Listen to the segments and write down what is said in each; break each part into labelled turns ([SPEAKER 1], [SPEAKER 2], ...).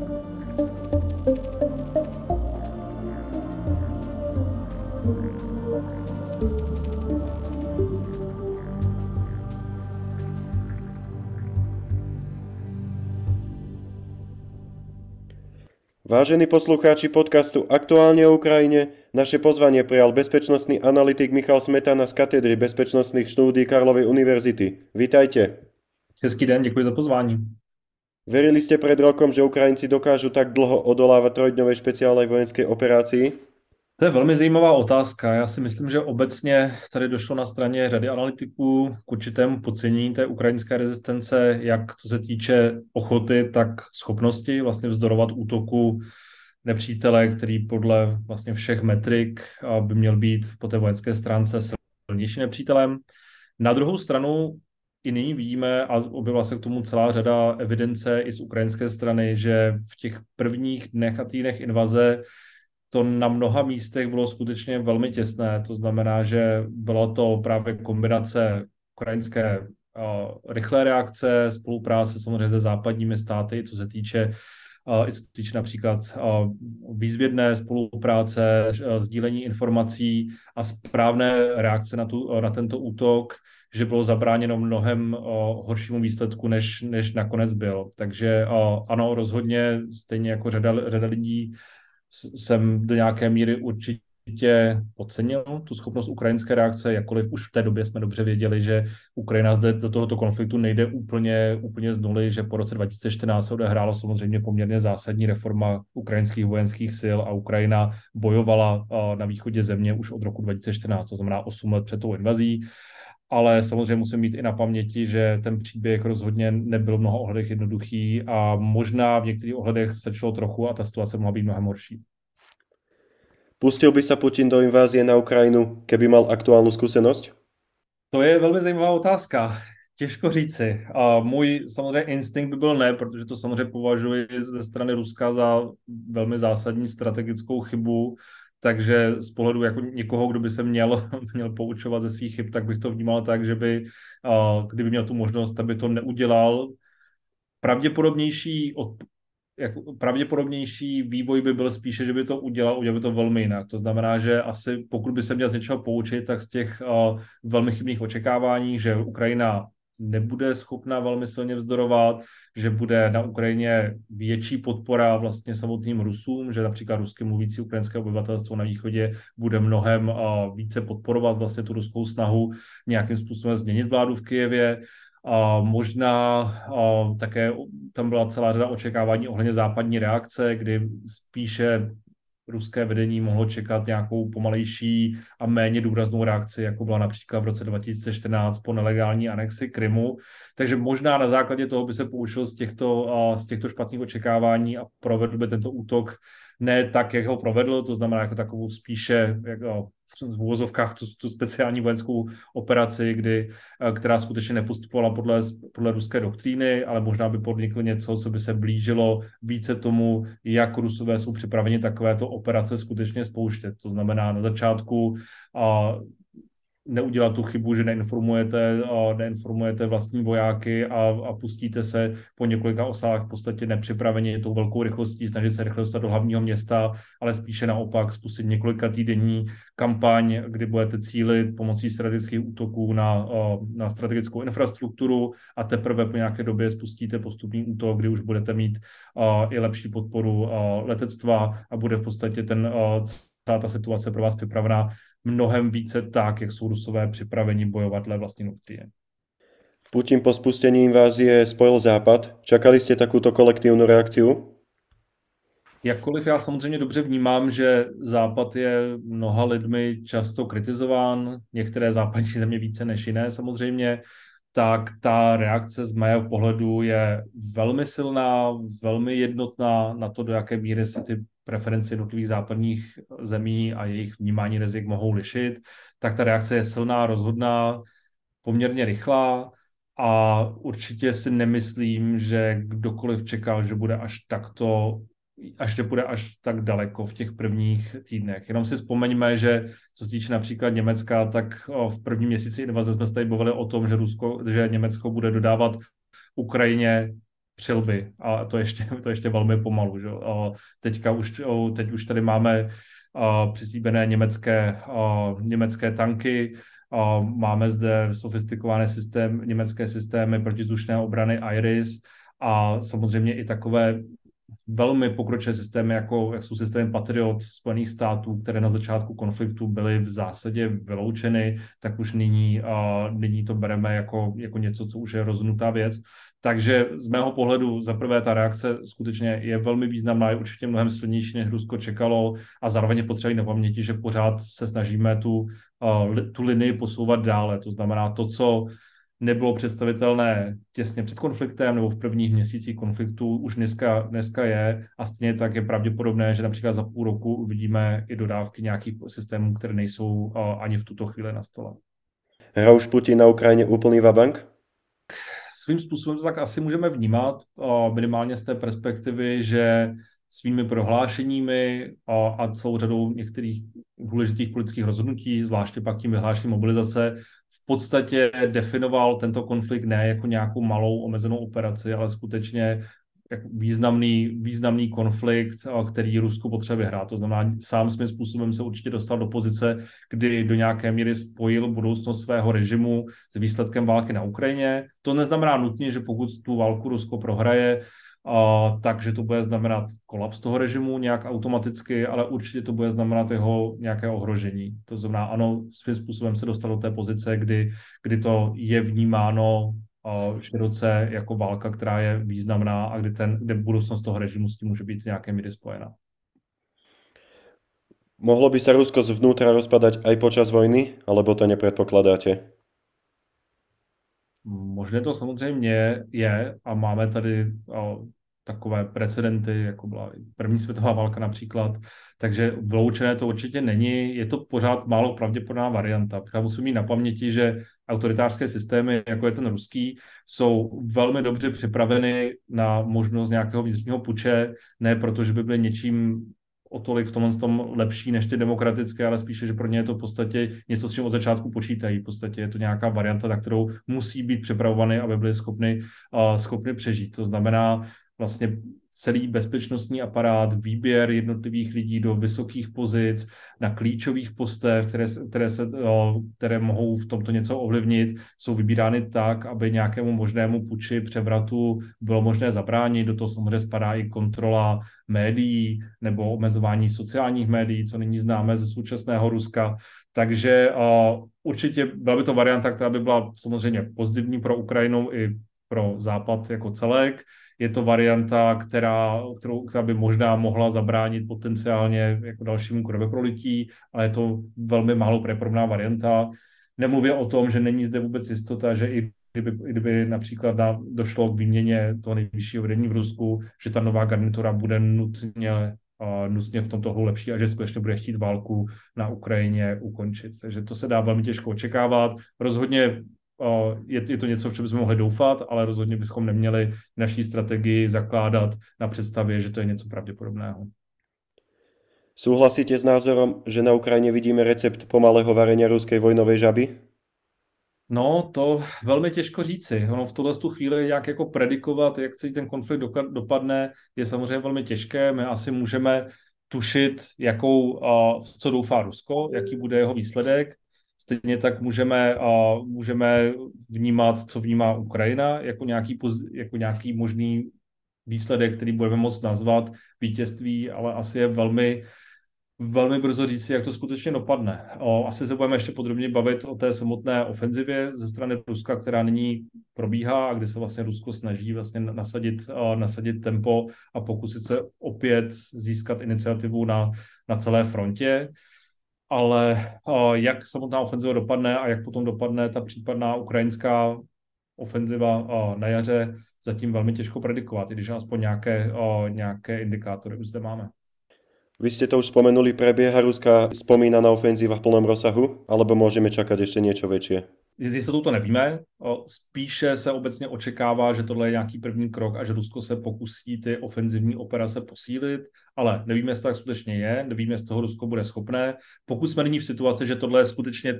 [SPEAKER 1] Vážení poslucháči podcastu Aktuálne o Ukrajine, naše pozvanie prijal bezpečnostný analytik Michal Smetana z katedry bezpečnostných štúdí Karlovej univerzity. Vítajte.
[SPEAKER 2] Hezký den, děkuji za pozvání.
[SPEAKER 1] Verili ste pred rokom, že Ukrajinci dokážu tak dlho odolávať trojdňovej špeciálnej vojenskej operácii?
[SPEAKER 2] To je velmi zajímavá otázka. Já si myslím, že obecně tady došlo na straně řady analytiků k určitému podcenění té ukrajinské rezistence, jak co se týče ochoty, tak schopnosti vlastně vzdorovat útoku nepřítele, který podle vlastně všech metrik by měl být po té vojenské stránce silnější nepřítelem. Na druhou stranu i nyní vidíme, a objevila se k tomu celá řada evidence i z ukrajinské strany, že v těch prvních dnech a týdnech invaze to na mnoha místech bylo skutečně velmi těsné. To znamená, že bylo to právě kombinace ukrajinské uh, rychlé reakce, spolupráce samozřejmě se západními státy, co se týče i co týče například výzvědné spolupráce, sdílení informací a správné reakce na, tu, na tento útok, že bylo zabráněno mnohem uh, horšímu výsledku, než, než nakonec byl. Takže uh, ano, rozhodně, stejně jako řada, řada lidí jsem do nějaké míry určitě podcenil tu schopnost ukrajinské reakce, jakkoliv už v té době jsme dobře věděli, že Ukrajina zde do tohoto konfliktu nejde úplně, úplně z nuly, že po roce 2014 se odehrálo samozřejmě poměrně zásadní reforma ukrajinských vojenských sil a Ukrajina bojovala na východě země už od roku 2014, to znamená 8 let před tou invazí ale samozřejmě musím mít i na paměti, že ten příběh rozhodně nebyl v mnoha ohledech jednoduchý a možná v některých ohledech se šlo trochu a ta situace mohla být mnohem horší.
[SPEAKER 1] Pustil by se Putin do invázie na Ukrajinu, keby mal aktuálnu zkušenost?
[SPEAKER 2] To je velmi zajímavá otázka. Těžko říci. A můj samozřejmě instinkt by byl ne, protože to samozřejmě považuji ze strany Ruska za velmi zásadní strategickou chybu takže z pohledu jako někoho, kdo by se měl, měl poučovat ze svých chyb, tak bych to vnímal tak, že by, kdyby měl tu možnost, aby to neudělal. Pravděpodobnější, od, jako pravděpodobnější vývoj by byl spíše, že by to udělal, udělal by to velmi jinak. To znamená, že asi pokud by se měl z něčeho poučit, tak z těch velmi chybných očekávání, že Ukrajina nebude schopna velmi silně vzdorovat, že bude na Ukrajině větší podpora vlastně samotným Rusům, že například rusky mluvící ukrajinské obyvatelstvo na východě bude mnohem více podporovat vlastně tu ruskou snahu nějakým způsobem změnit vládu v Kijevě. A možná a také tam byla celá řada očekávání ohledně západní reakce, kdy spíše ruské vedení mohlo čekat nějakou pomalejší a méně důraznou reakci, jako byla například v roce 2014 po nelegální anexi Krymu. Takže možná na základě toho by se poučil z těchto, z těchto špatných očekávání a provedl by tento útok ne tak, jak ho provedl, to znamená jako takovou spíše jako v úvozovkách tu, tu speciální vojenskou operaci, kdy, eh, která skutečně nepostupovala podle, podle ruské doktríny, ale možná by podnikl něco, co by se blížilo více tomu, jak Rusové jsou připraveni takovéto operace skutečně spouštět. To znamená na začátku a neudělat tu chybu, že neinformujete, neinformujete vlastní vojáky a, a pustíte se po několika osách v podstatě nepřipraveni tou velkou rychlostí, snažit se rychle dostat do hlavního města, ale spíše naopak spustit několika týdenní kampaň, kdy budete cílit pomocí strategických útoků na, na strategickou infrastrukturu a teprve po nějaké době spustíte postupný útok, kdy už budete mít i lepší podporu letectva a bude v podstatě ten celá ta situace pro vás připravená mnohem více tak, jak jsou Rusové připraveni bojovat dle vlastní doktríny.
[SPEAKER 1] Putin po spustení invázie spojil Západ. Čakali jste takovou kolektivní reakci?
[SPEAKER 2] Jakkoliv já samozřejmě dobře vnímám, že Západ je mnoha lidmi často kritizován, některé západní země více než jiné samozřejmě, tak ta reakce z mého pohledu je velmi silná, velmi jednotná na to, do jaké míry se ty preference jednotlivých západních zemí a jejich vnímání rizik mohou lišit, tak ta reakce je silná, rozhodná, poměrně rychlá a určitě si nemyslím, že kdokoliv čekal, že bude až takto až bude až tak daleko v těch prvních týdnech. Jenom si vzpomeňme, že co se týče například Německa, tak v prvním měsíci invaze jsme se tady bavili o tom, že, Rusko, že Německo bude dodávat Ukrajině přilby a to ještě, to ještě velmi pomalu. Že? A teďka už, teď už tady máme přislíbené německé, německé tanky, máme zde sofistikované systém, německé systémy protizdušné obrany IRIS a samozřejmě i takové velmi pokročilé systémy, jako jak jsou systémy Patriot Spojených států, které na začátku konfliktu byly v zásadě vyloučeny, tak už nyní, uh, nyní to bereme jako, jako něco, co už je rozhodnutá věc. Takže z mého pohledu za prvé ta reakce skutečně je velmi významná, je určitě mnohem silnější, než Rusko čekalo a zároveň je potřeba na paměti, že pořád se snažíme tu, uh, tu linii posouvat dále. To znamená to, co nebylo představitelné těsně před konfliktem nebo v prvních měsících konfliktu, už dneska, dneska je a stejně tak je pravděpodobné, že například za půl roku uvidíme i dodávky nějakých systémů, které nejsou uh, ani v tuto chvíli na stole.
[SPEAKER 1] Hra už Putin na Ukrajině úplný vabank?
[SPEAKER 2] Svým způsobem to tak asi můžeme vnímat, minimálně z té perspektivy, že svými prohlášeními a, a celou řadou některých důležitých politických rozhodnutí, zvláště pak tím vyhlášením mobilizace, v podstatě definoval tento konflikt ne jako nějakou malou omezenou operaci, ale skutečně významný, významný konflikt, který Rusko potřebuje hrát. To znamená, sám svým způsobem se určitě dostal do pozice, kdy do nějaké míry spojil budoucnost svého režimu s výsledkem války na Ukrajině. To neznamená nutně, že pokud tu válku Rusko prohraje, a, takže to bude znamenat kolaps toho režimu nějak automaticky, ale určitě to bude znamenat jeho nějaké ohrožení. To znamená, ano, svým způsobem se dostal do té pozice, kdy, kdy to je vnímáno široce jako válka, která je významná a kdy, ten, kde budoucnost toho režimu s tím může být nějaké míry spojena.
[SPEAKER 1] Mohlo by sa Rusko zvnútra rozpadať aj počas vojny, alebo to nepredpokladáte?
[SPEAKER 2] Možné to samozřejmě je a máme tady takové precedenty, jako byla první světová válka například, takže vyloučené to určitě není, je to pořád málo pravděpodobná varianta. Protože musím mít na paměti, že autoritářské systémy, jako je ten ruský, jsou velmi dobře připraveny na možnost nějakého vnitřního puče, ne proto, že by byly něčím o tolik v tomhle tom lepší než ty demokratické, ale spíše, že pro ně je to v podstatě něco, s čím od začátku počítají. V podstatě je to nějaká varianta, na kterou musí být připravovaný, aby byli schopni, uh, schopni přežít. To znamená, vlastně celý bezpečnostní aparát, výběr jednotlivých lidí do vysokých pozic, na klíčových postech, které, které, se, které mohou v tomto něco ovlivnit, jsou vybírány tak, aby nějakému možnému puči, převratu bylo možné zabránit. Do toho samozřejmě spadá i kontrola médií nebo omezování sociálních médií, co nyní známe ze současného Ruska. Takže uh, určitě byla by to varianta, která by byla samozřejmě pozitivní pro Ukrajinu i pro Západ jako celek. Je to varianta, která, kterou, která by možná mohla zabránit potenciálně jako dalšímu krveprolití, ale je to velmi málo preprobná varianta. Nemluvě o tom, že není zde vůbec jistota, že i kdyby, kdyby například na, došlo k výměně toho nejvyššího vedení v Rusku, že ta nová garnitura bude nutně uh, nutně v tomto lepší a že skutečně bude chtít válku na Ukrajině ukončit. Takže to se dá velmi těžko očekávat. Rozhodně je, je to něco, v čem bychom mohli doufat, ale rozhodně bychom neměli naší strategii zakládat na představě, že to je něco pravděpodobného.
[SPEAKER 1] Súhlasíte s názorom, že na Ukrajině vidíme recept pomalého varenia ruské vojnové žaby?
[SPEAKER 2] No, to velmi těžko říci. Ono v tuhle chvíli nějak jako predikovat, jak celý ten konflikt dopadne, je samozřejmě velmi těžké. My asi můžeme tušit, jakou, co doufá Rusko, jaký bude jeho výsledek. Stejně tak můžeme, uh, můžeme vnímat, co vnímá Ukrajina jako nějaký, jako nějaký možný výsledek, který budeme moct nazvat vítězství, ale asi je velmi, velmi brzo říci, jak to skutečně dopadne. O, asi se budeme ještě podrobně bavit o té samotné ofenzivě ze strany Ruska, která nyní probíhá a kdy se vlastně Rusko snaží vlastně nasadit, uh, nasadit tempo a pokusit se opět získat iniciativu na, na celé frontě ale jak samotná ofenziva dopadne a jak potom dopadne ta případná ukrajinská ofenziva na jaře, zatím velmi těžko predikovat, i když aspoň nějaké, nějaké indikátory už zde máme.
[SPEAKER 1] Vy ste to už spomenuli, prebieha ruská spomínaná ofenzíva v plnom rozsahu, alebo môžeme čakať ešte niečo väčšie?
[SPEAKER 2] S jistotou to nevíme. Spíše se obecně očekává, že tohle je nějaký první krok a že Rusko se pokusí ty ofenzivní operace posílit, ale nevíme, jestli tak skutečně je, nevíme, jestli toho Rusko bude schopné. Pokud jsme nyní v situaci, že tohle je skutečně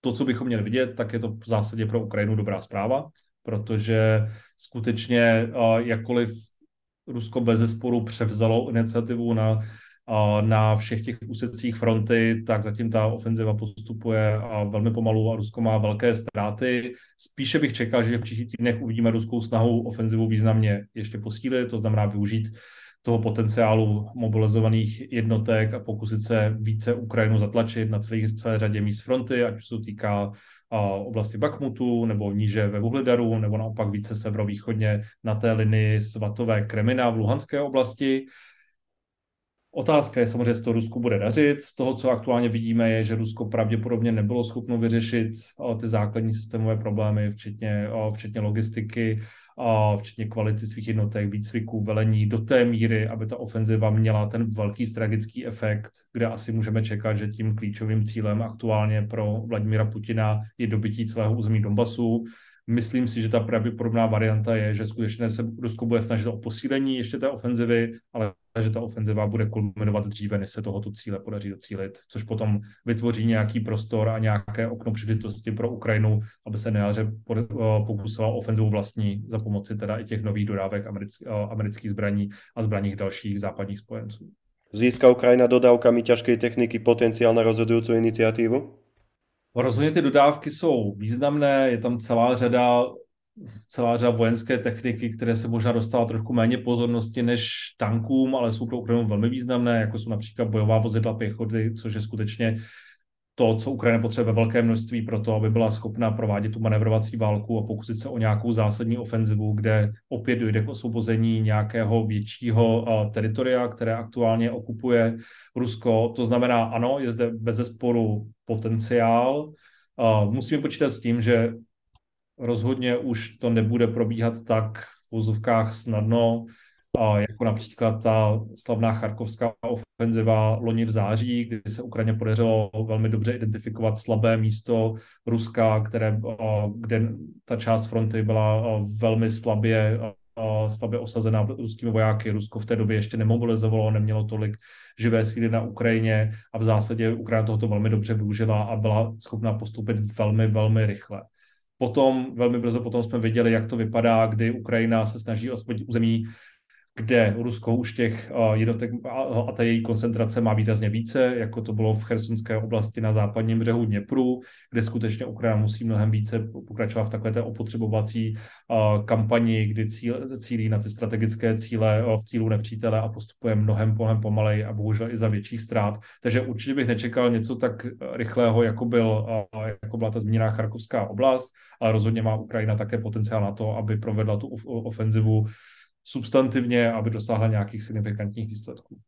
[SPEAKER 2] to, co bychom měli vidět, tak je to v zásadě pro Ukrajinu dobrá zpráva, protože skutečně jakkoliv Rusko bez zesporu převzalo iniciativu na, na všech těch úsecích fronty, tak zatím ta ofenziva postupuje velmi pomalu a Rusko má velké ztráty. Spíše bych čekal, že v příštích týdnech uvidíme ruskou snahu ofenzivu významně ještě posílit, to znamená využít toho potenciálu mobilizovaných jednotek a pokusit se více Ukrajinu zatlačit na celé, celé řadě míst fronty, ať už se to týká oblasti Bakmutu nebo níže ve Vuhledaru, nebo naopak více severovýchodně na té linii svatové Kremina v Luhanské oblasti. Otázka je samozřejmě, jestli to Rusku bude dařit. Z toho, co aktuálně vidíme, je, že Rusko pravděpodobně nebylo schopno vyřešit ty základní systémové problémy, včetně, včetně logistiky, včetně kvality svých jednotek, výcviků, velení do té míry, aby ta ofenziva měla ten velký strategický efekt, kde asi můžeme čekat, že tím klíčovým cílem aktuálně pro Vladimira Putina je dobytí celého území Donbasu. Myslím si, že ta pravděpodobná varianta je, že skutečně se Rusko bude snažit o posílení ještě té ofenzivy, ale že ta ofenziva bude kulminovat dříve, než se tohoto cíle podaří docílit, což potom vytvoří nějaký prostor a nějaké okno příležitosti pro Ukrajinu, aby se nejaře pokusila ofenzivu vlastní za pomoci teda i těch nových dodávek amerických zbraní a zbraní dalších západních spojenců.
[SPEAKER 1] Získá Ukrajina dodávkami těžké techniky potenciál na rozhodující iniciativu?
[SPEAKER 2] Rozhodně ty dodávky jsou významné, je tam celá řada celá řada vojenské techniky, které se možná dostává trošku méně pozornosti než tankům, ale jsou pro Ukrajinu velmi významné, jako jsou například bojová vozidla pěchoty, což je skutečně to, co Ukrajina potřebuje ve velké množství pro to, aby byla schopna provádět tu manevrovací válku a pokusit se o nějakou zásadní ofenzivu, kde opět dojde k osvobození nějakého většího teritoria, které aktuálně okupuje Rusko. To znamená, ano, je zde bez zesporu potenciál. Musíme počítat s tím, že rozhodně už to nebude probíhat tak v vozovkách snadno, jako například ta slavná charkovská ofenziva loni v září, kdy se Ukrajině podařilo velmi dobře identifikovat slabé místo Ruska, které, kde ta část fronty byla velmi slabě slabě osazená ruskými vojáky. Rusko v té době ještě nemobilizovalo, nemělo tolik živé síly na Ukrajině a v zásadě Ukrajina tohoto velmi dobře využila a byla schopná postupit velmi, velmi rychle. Potom, velmi brzo potom jsme viděli, jak to vypadá, kdy Ukrajina se snaží osvobodit území kde Rusko už těch jednotek a ta její koncentrace má výrazně více, jako to bylo v Chersonské oblasti na západním břehu Dněpru, kde skutečně Ukrajina musí mnohem více pokračovat v takové té opotřebovací kampani, kdy cíl, cílí na ty strategické cíle v cílu nepřítele a postupuje mnohem, mnohem pomalej a bohužel i za větších ztrát. Takže určitě bych nečekal něco tak rychlého, jako, byl, jako byla ta zmíněná Charkovská oblast, ale rozhodně má Ukrajina také potenciál na to, aby provedla tu ofenzivu substantivně, aby dosáhla nějakých signifikantních výsledků.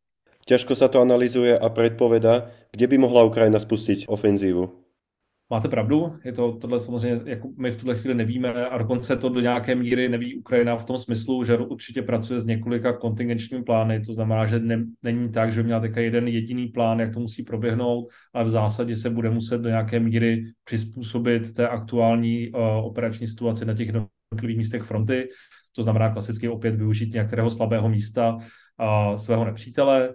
[SPEAKER 1] Těžko se to analyzuje a předpovědá, kde by mohla Ukrajina spustit ofenzívu.
[SPEAKER 2] Máte pravdu, je to tohle samozřejmě, jako my v tuhle chvíli nevíme a dokonce to do nějaké míry neví Ukrajina v tom smyslu, že určitě pracuje s několika kontingenčními plány, to znamená, že ne, není tak, že by měla také jeden jediný plán, jak to musí proběhnout, ale v zásadě se bude muset do nějaké míry přizpůsobit té aktuální uh, operační situaci na těch jednotlivých místech fronty. To znamená klasicky opět využít některého slabého místa a svého nepřítele.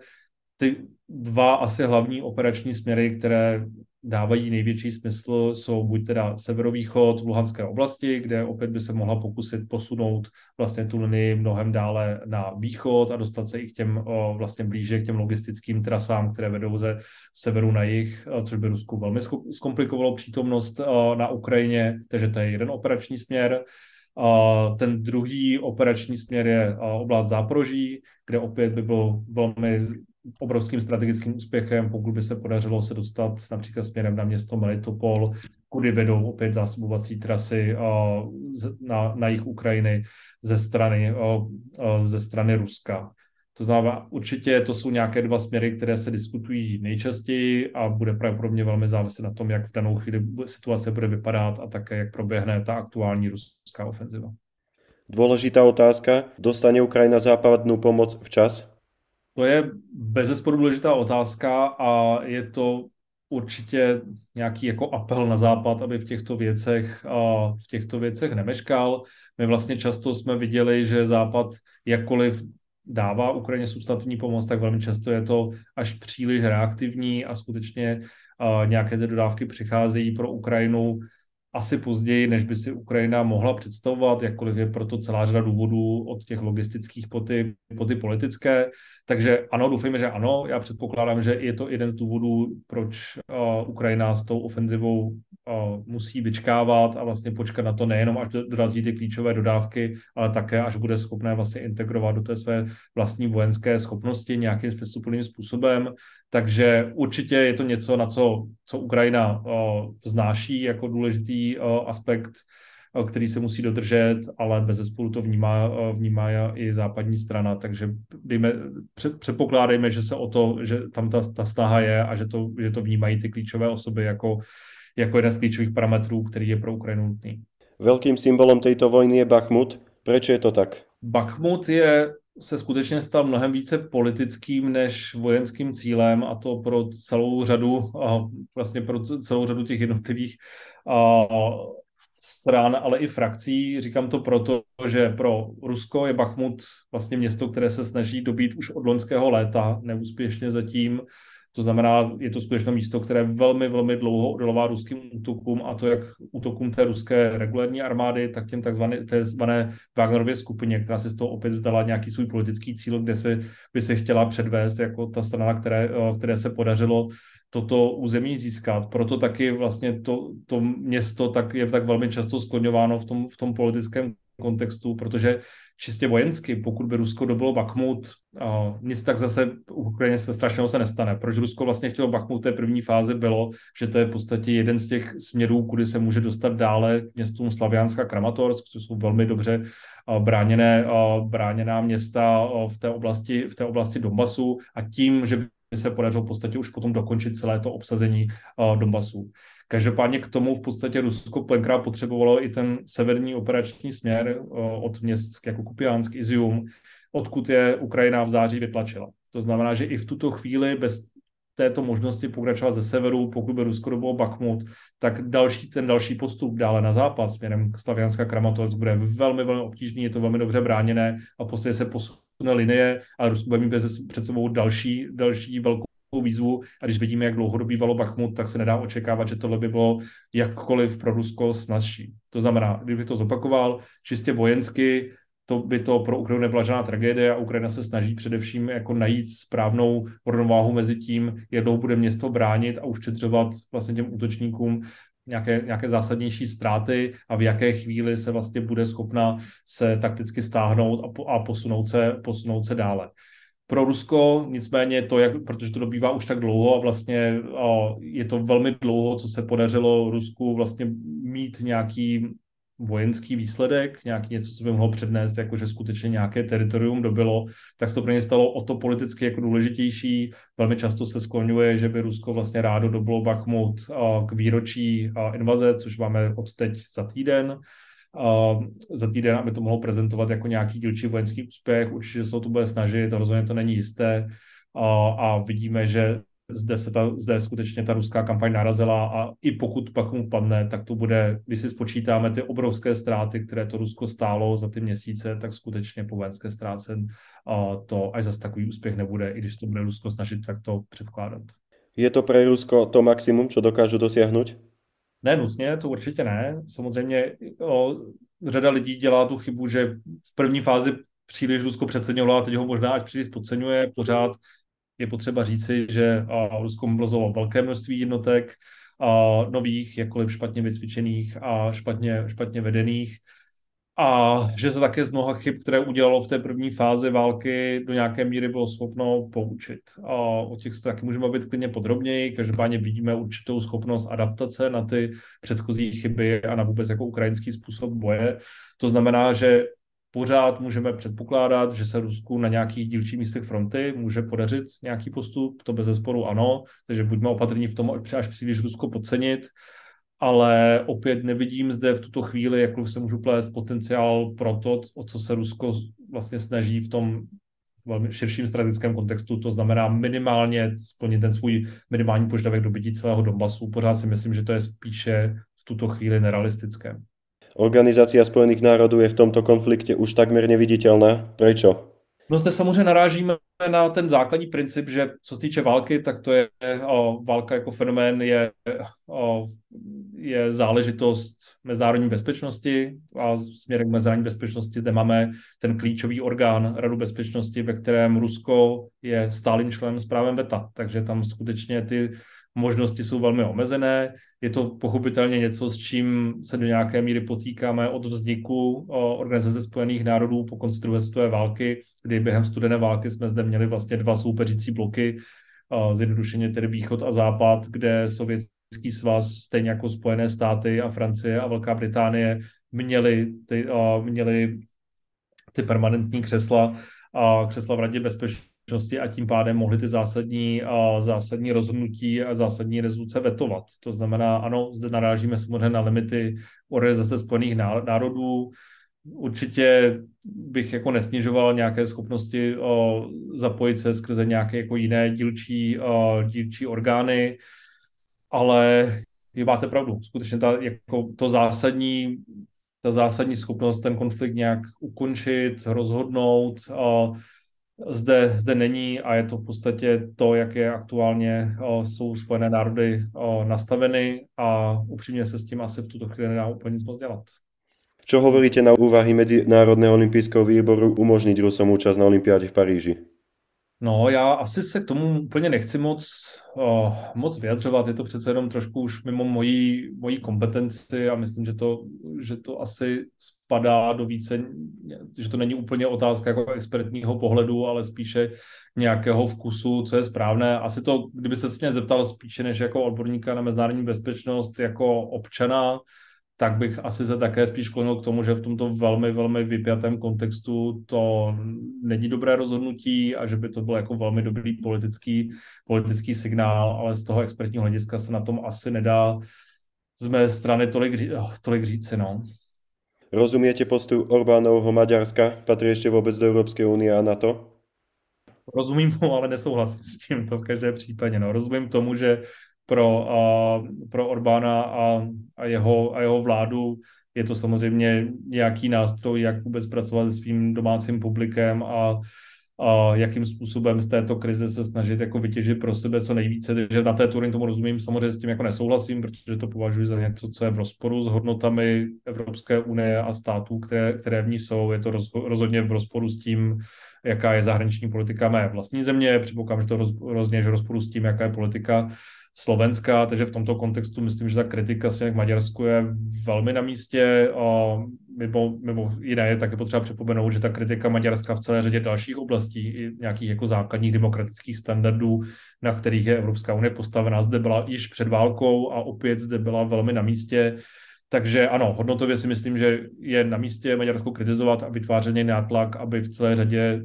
[SPEAKER 2] Ty dva asi hlavní operační směry, které dávají největší smysl, jsou buď teda severovýchod v Luhanské oblasti, kde opět by se mohla pokusit posunout vlastně tu linii mnohem dále na východ a dostat se i k těm vlastně blíže k těm logistickým trasám, které vedou ze severu na jih, což by Rusku velmi zkomplikovalo přítomnost na Ukrajině, takže to je jeden operační směr. Ten druhý operační směr je oblast Záporoží, kde opět by byl velmi obrovským strategickým úspěchem, pokud by se podařilo se dostat například směrem na město Melitopol, kudy vedou opět zásobovací trasy na, na jich Ukrajiny ze strany, ze strany Ruska. To znamená, určitě to jsou nějaké dva směry, které se diskutují nejčastěji a bude pravděpodobně velmi záviset na tom, jak v danou chvíli situace bude vypadat a také, jak proběhne ta aktuální ruská ofenziva.
[SPEAKER 1] Důležitá otázka. Dostane Ukrajina západnou pomoc včas?
[SPEAKER 2] To je bezesporu důležitá otázka a je to určitě nějaký jako apel na západ, aby v těchto věcech, v těchto věcech nemeškal. My vlastně často jsme viděli, že západ jakkoliv dává Ukrajině substantivní pomoc, tak velmi často je to až příliš reaktivní a skutečně uh, nějaké ty dodávky přicházejí pro Ukrajinu asi později, než by si Ukrajina mohla představovat, jakkoliv je proto celá řada důvodů od těch logistických po ty, po ty politické. Takže ano, doufejme, že ano. Já předpokládám, že je to jeden z důvodů, proč uh, Ukrajina s tou ofenzivou uh, musí vyčkávat a vlastně počkat na to nejenom, až dorazí ty klíčové dodávky, ale také, až bude schopné vlastně integrovat do té své vlastní vojenské schopnosti nějakým smysluplným způsobem. Takže určitě je to něco, na co, co Ukrajina uh, vznáší jako důležitý uh, aspekt, uh, který se musí dodržet, ale bez zesporu to vnímá, vnímá i západní strana, takže dejme, před, předpokládejme, že se o to, že tam ta, ta snaha je a že to, že to vnímají ty klíčové osoby jako, jako jeden z klíčových parametrů, který je pro Ukrajinu nutný.
[SPEAKER 1] Velkým symbolem této vojny je Bachmut. Proč je to tak?
[SPEAKER 2] Bachmut je se skutečně stal mnohem více politickým než vojenským cílem a to pro celou řadu, vlastně pro celou řadu těch jednotlivých stran, ale i frakcí. Říkám to proto, že pro Rusko je Bakhmut vlastně město, které se snaží dobít už od loňského léta, neúspěšně zatím. To znamená, je to skutečně místo, které velmi, velmi dlouho odolová ruským útokům a to jak útokům té ruské regulární armády, tak těm takzvané, takzvané Wagnerově skupině, která si z toho opět vzdala nějaký svůj politický cíl, kde se, by se chtěla předvést jako ta strana, které, které se podařilo toto území získat. Proto taky vlastně to, to město tak je tak velmi často skloňováno v tom, v tom politickém kontextu, protože čistě vojensky, pokud by Rusko dobilo Bakhmut, nic tak zase u Ukrajině se strašného se nestane. Proč Rusko vlastně chtělo Bakhmut té první fázi bylo, že to je v podstatě jeden z těch směrů, kudy se může dostat dále k městům Slavianska Kramatorsk, což jsou velmi dobře bráněné, bráněná města v té oblasti, v té oblasti Donbasu a tím, že by se podařilo v podstatě už potom dokončit celé to obsazení Donbasu. Každopádně k tomu v podstatě Rusko plenkrát potřebovalo i ten severní operační směr eh, od měst jako Kupiánsk, Izium, odkud je Ukrajina v září vytlačila. To znamená, že i v tuto chvíli bez této možnosti pokračovat ze severu, pokud by Rusko dobilo Bakhmut, tak další, ten další postup dále na západ směrem k Slavianska Kramatorsk bude velmi, velmi obtížný, je to velmi dobře bráněné a prostě se posune linie a Rusko bude mít před sebou další, další velkou výzvu a když vidíme, jak dlouho dobývalo Bachmut, tak se nedá očekávat, že tohle by bylo jakkoliv pro Rusko snazší. To znamená, kdybych to zopakoval, čistě vojensky, to by to pro Ukrajinu nebyla žádná tragédie a Ukrajina se snaží především jako najít správnou rovnováhu mezi tím, jak dlouho bude město bránit a uštědřovat vlastně těm útočníkům nějaké, nějaké zásadnější ztráty a v jaké chvíli se vlastně bude schopna se takticky stáhnout a, po, a posunout, se, posunout se dále pro Rusko, nicméně to, jak, protože to dobývá už tak dlouho a vlastně a je to velmi dlouho, co se podařilo Rusku vlastně mít nějaký vojenský výsledek, nějaký něco, co by mohlo přednést, jakože skutečně nějaké teritorium dobilo, tak se to pro ně stalo o to politicky jako důležitější. Velmi často se skloňuje, že by Rusko vlastně rádo dobilo Bachmut k výročí invaze, což máme od teď za týden za týden, aby to mohlo prezentovat jako nějaký dílčí vojenský úspěch. Určitě se o to bude snažit, rozhodně to není jisté. A, vidíme, že zde se ta, zde skutečně ta ruská kampaň narazila a i pokud pak mu padne, tak to bude, když si spočítáme ty obrovské ztráty, které to Rusko stálo za ty měsíce, tak skutečně po vojenské ztráce to až zase takový úspěch nebude, i když to bude Rusko snažit tak to předkládat.
[SPEAKER 1] Je to pro Rusko to maximum, co dokážu dosáhnout?
[SPEAKER 2] Ne nutně, to určitě ne. Samozřejmě o, řada lidí dělá tu chybu, že v první fázi příliš Rusko přeceňovalo a teď ho možná až příliš podceňuje. Pořád je potřeba říci, že a, Rusko mobilizovalo velké množství jednotek, a, nových, jakkoliv špatně vycvičených a špatně, špatně vedených a že se také z mnoha chyb, které udělalo v té první fázi války, do nějaké míry bylo schopno poučit. A o těch se taky můžeme být klidně podrobněji. Každopádně vidíme určitou schopnost adaptace na ty předchozí chyby a na vůbec jako ukrajinský způsob boje. To znamená, že pořád můžeme předpokládat, že se Rusku na nějakých dílčích místech fronty může podařit nějaký postup, to bez zesporu ano, takže buďme opatrní v tom, až příliš Rusko podcenit ale opět nevidím zde v tuto chvíli, jakou se můžu plést potenciál pro to, o co se Rusko vlastně snaží v tom velmi širším strategickém kontextu, to znamená minimálně splnit ten svůj minimální požadavek dobytí celého Donbasu. Pořád si myslím, že to je spíše v tuto chvíli nerealistické.
[SPEAKER 1] Organizácia Spojených národů je v tomto konflikte už takmer neviditeľná. Prečo?
[SPEAKER 2] No zde samozřejmě narážíme na ten základní princip, že co se týče války, tak to je o, válka jako fenomén je, o, je záležitost mezinárodní bezpečnosti a směrem k mezinárodní bezpečnosti zde máme ten klíčový orgán Radu bezpečnosti, ve kterém Rusko je stálým členem s právem VETA. Takže tam skutečně ty možnosti jsou velmi omezené. Je to pochopitelně něco, s čím se do nějaké míry potýkáme od vzniku Organizace spojených národů po konci druhé světové války, kdy během studené války jsme zde měli vlastně dva soupeřící bloky, zjednodušeně tedy východ a západ, kde Sovětský svaz, stejně jako Spojené státy a Francie a Velká Británie měli ty, měli ty permanentní křesla a křesla v Radě bezpečnosti a tím pádem mohli ty zásadní, zásadní rozhodnutí a zásadní rezoluce vetovat. To znamená, ano, zde narážíme samozřejmě na limity Organizace spojených národů. Určitě bych jako nesnižoval nějaké schopnosti o, zapojit se skrze nějaké jako jiné dílčí, o, dílčí orgány, ale vy máte pravdu. Skutečně ta, jako to zásadní, ta zásadní schopnost ten konflikt nějak ukončit, rozhodnout, o, zde, zde není a je to v podstatě to, jak je aktuálně o, jsou Spojené národy o, nastaveny a upřímně se s tím asi v tuto chvíli nedá úplně nic moc dělat.
[SPEAKER 1] Čo hovoríte na úvahy Medzinárodného olympijského výboru umožniť Rusom účast na olympiáde v Paríži?
[SPEAKER 2] No, já asi se k tomu úplně nechci moc, uh, moc vyjadřovat. Je to přece jenom trošku už mimo mojí, mojí kompetenci a myslím, že to, že to asi spadá do více, že to není úplně otázka jako expertního pohledu, ale spíše nějakého vkusu, co je správné. Asi to, kdyby se mě zeptal spíše než jako odborníka na mezinárodní bezpečnost, jako občana, tak bych asi se také spíš klonil k tomu, že v tomto velmi, velmi vypjatém kontextu to není dobré rozhodnutí a že by to byl jako velmi dobrý politický, politický signál, ale z toho expertního hlediska se na tom asi nedá z mé strany tolik, tolik říci. No.
[SPEAKER 1] Rozumiete postup Orbánovho Maďarska? Patří ještě vůbec do Evropské unie a NATO?
[SPEAKER 2] Rozumím mu, ale nesouhlasím s tím to v každém případě. No. Rozumím tomu, že pro, a, pro Orbána a, a, jeho, a jeho vládu je to samozřejmě nějaký nástroj, jak vůbec pracovat se svým domácím publikem a, a jakým způsobem z této krize se snažit jako vytěžit pro sebe co nejvíce. Takže na té turin tomu rozumím, samozřejmě s tím jako nesouhlasím, protože to považuji za něco, co je v rozporu s hodnotami Evropské unie a států, které, které v ní jsou. Je to roz, rozhodně v rozporu s tím, jaká je zahraniční politika mé vlastní země. Předpokládám, že to roz, rozhodně v rozporu s tím, jaká je politika Slovenska, takže v tomto kontextu myslím, že ta kritika směrem k Maďarsku je velmi na místě. A mimo, mimo jiné je také potřeba připomenout, že ta kritika Maďarska v celé řadě dalších oblastí, i nějakých jako základních demokratických standardů, na kterých je Evropská unie postavená, zde byla již před válkou a opět zde byla velmi na místě. Takže ano, hodnotově si myslím, že je na místě Maďarsko kritizovat a vytvářený nátlak, aby v celé řadě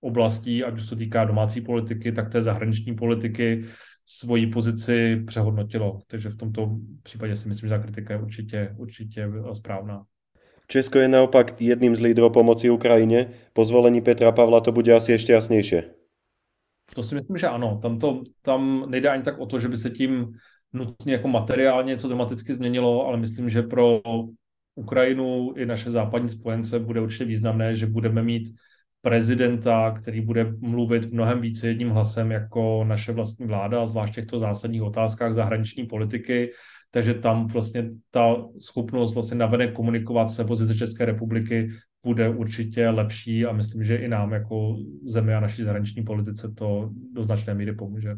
[SPEAKER 2] oblastí, ať už se to týká domácí politiky, tak té zahraniční politiky, svoji pozici přehodnotilo. Takže v tomto případě si myslím, že ta kritika je určitě, určitě správná.
[SPEAKER 1] Česko je naopak jedným z lídrov pomoci Ukrajině. Po zvolení Petra Pavla to bude asi ještě jasnější.
[SPEAKER 2] To si myslím, že ano. Tam, to, tam nejde ani tak o to, že by se tím nutně jako materiálně něco dramaticky změnilo, ale myslím, že pro Ukrajinu i naše západní spojence bude určitě významné, že budeme mít prezidenta, který bude mluvit mnohem více jedním hlasem jako naše vlastní vláda, zvlášť v těchto zásadních otázkách zahraniční politiky. Takže tam vlastně ta schopnost vlastně navenek komunikovat se pozice České republiky bude určitě lepší a myslím, že i nám jako zemi a naší zahraniční politice to do značné míry pomůže.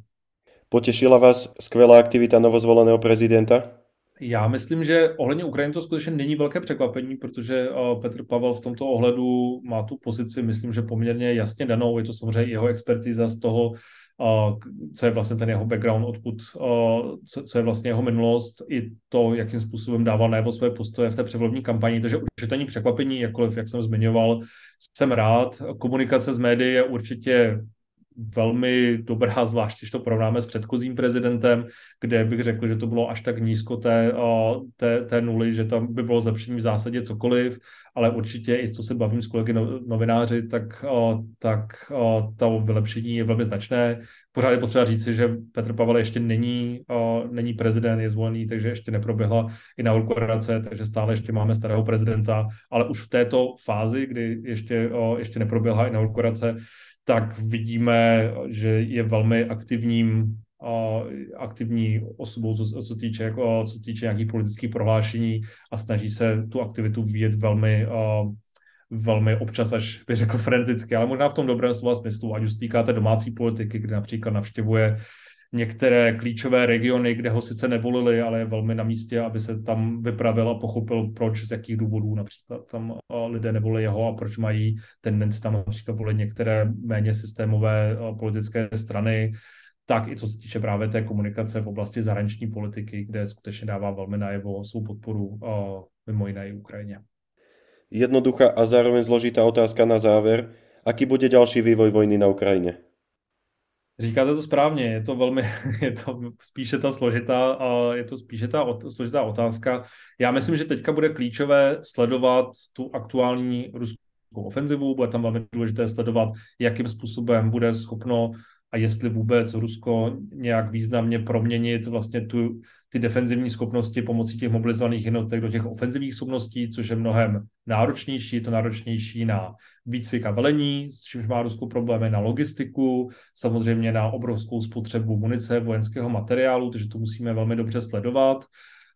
[SPEAKER 1] Potěšila vás skvělá aktivita novozvoleného prezidenta?
[SPEAKER 2] Já myslím, že ohledně Ukrajiny to skutečně není velké překvapení, protože eh, Petr Pavel v tomto ohledu má tu pozici, myslím, že poměrně jasně danou. Je to samozřejmě jeho expertiza z toho, eh, co je vlastně ten jeho background, odkud, eh, co je vlastně jeho minulost, i to, jakým způsobem dával najevo své postoje v té převolební kampani. Takže určitě není překvapení, jakkoliv, jak jsem zmiňoval, jsem rád. Komunikace s médií je určitě velmi dobrá, zvlášť když to porovnáme s předchozím prezidentem, kde bych řekl, že to bylo až tak nízko té, té, té nuly, že tam by bylo zlepšení v zásadě cokoliv, ale určitě i co se bavím s kolegy no, novináři, tak, tak to vylepšení je velmi značné. Pořád je potřeba říci, že Petr Pavel ještě není, není prezident, je zvolený, takže ještě neproběhla inaugurace, takže stále ještě máme starého prezidenta, ale už v této fázi, kdy ještě, ještě neproběhla inaugurace, tak vidíme, že je velmi aktivním aktivní osobou, co, co, týče, jako, co týče nějakých politických prohlášení a snaží se tu aktivitu vyjet velmi, velmi občas až bych řekl freneticky, ale možná v tom dobrém slova smyslu, ať už týká té domácí politiky, kde například navštěvuje některé klíčové regiony, kde ho sice nevolili, ale je velmi na místě, aby se tam vypravil a pochopil, proč, z jakých důvodů například tam lidé nevolí jeho a proč mají tendenci tam například volit některé méně systémové politické strany, tak i co se týče právě té komunikace v oblasti zahraniční politiky, kde skutečně dává velmi najevo svou podporu mimo jiné i Ukrajině.
[SPEAKER 1] Jednoduchá a zároveň zložitá otázka na závěr. Aký bude další vývoj vojny na Ukrajině?
[SPEAKER 2] Říkáte to správně, je to velmi, je to spíše ta složitá, je to spíše ta složitá otázka. Já myslím, že teďka bude klíčové sledovat tu aktuální ruskou ofenzivu, bude tam velmi důležité sledovat, jakým způsobem bude schopno a jestli vůbec Rusko nějak významně proměnit vlastně tu, ty defenzivní schopnosti pomocí těch mobilizovaných jednotek do těch ofenzivních schopností, což je mnohem náročnější. Je to náročnější na výcvik a velení, s čímž má Rusko problémy na logistiku, samozřejmě na obrovskou spotřebu munice, vojenského materiálu, takže to musíme velmi dobře sledovat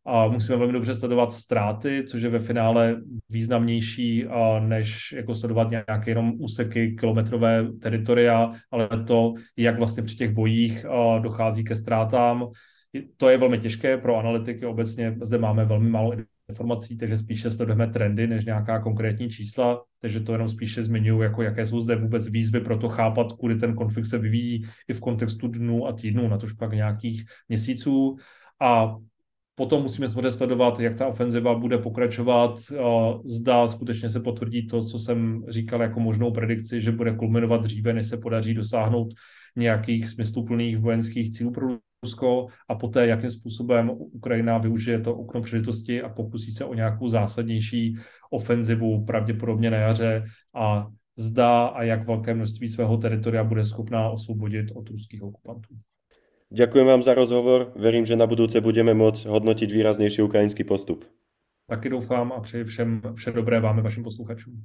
[SPEAKER 2] a musíme velmi dobře sledovat ztráty, což je ve finále významnější, než jako sledovat nějaké jenom úseky kilometrové teritoria, ale to, jak vlastně při těch bojích dochází ke ztrátám. To je velmi těžké pro analytiky obecně. Zde máme velmi málo informací, takže spíše sledujeme trendy než nějaká konkrétní čísla, takže to jenom spíše zmiňuji, jako jaké jsou zde vůbec výzvy pro to chápat, kudy ten konflikt se vyvíjí i v kontextu dnů a týdnů, na tož pak nějakých měsíců. A Potom musíme samozřejmě sledovat, jak ta ofenziva bude pokračovat. Zda skutečně se potvrdí to, co jsem říkal jako možnou predikci, že bude kulminovat dříve, než se podaří dosáhnout nějakých smysluplných vojenských cílů pro Rusko a poté, jakým způsobem Ukrajina využije to okno příležitosti a pokusí se o nějakou zásadnější ofenzivu, pravděpodobně na jaře a zda a jak velké množství svého teritoria bude schopná osvobodit od ruských okupantů.
[SPEAKER 1] Ďakujem vám za rozhovor, verím, že na budúce budeme môcť hodnotiť výraznejší ukrajinský postup.
[SPEAKER 2] Taky doufám a přeji všem vše dobré vám a vašim posluchačům.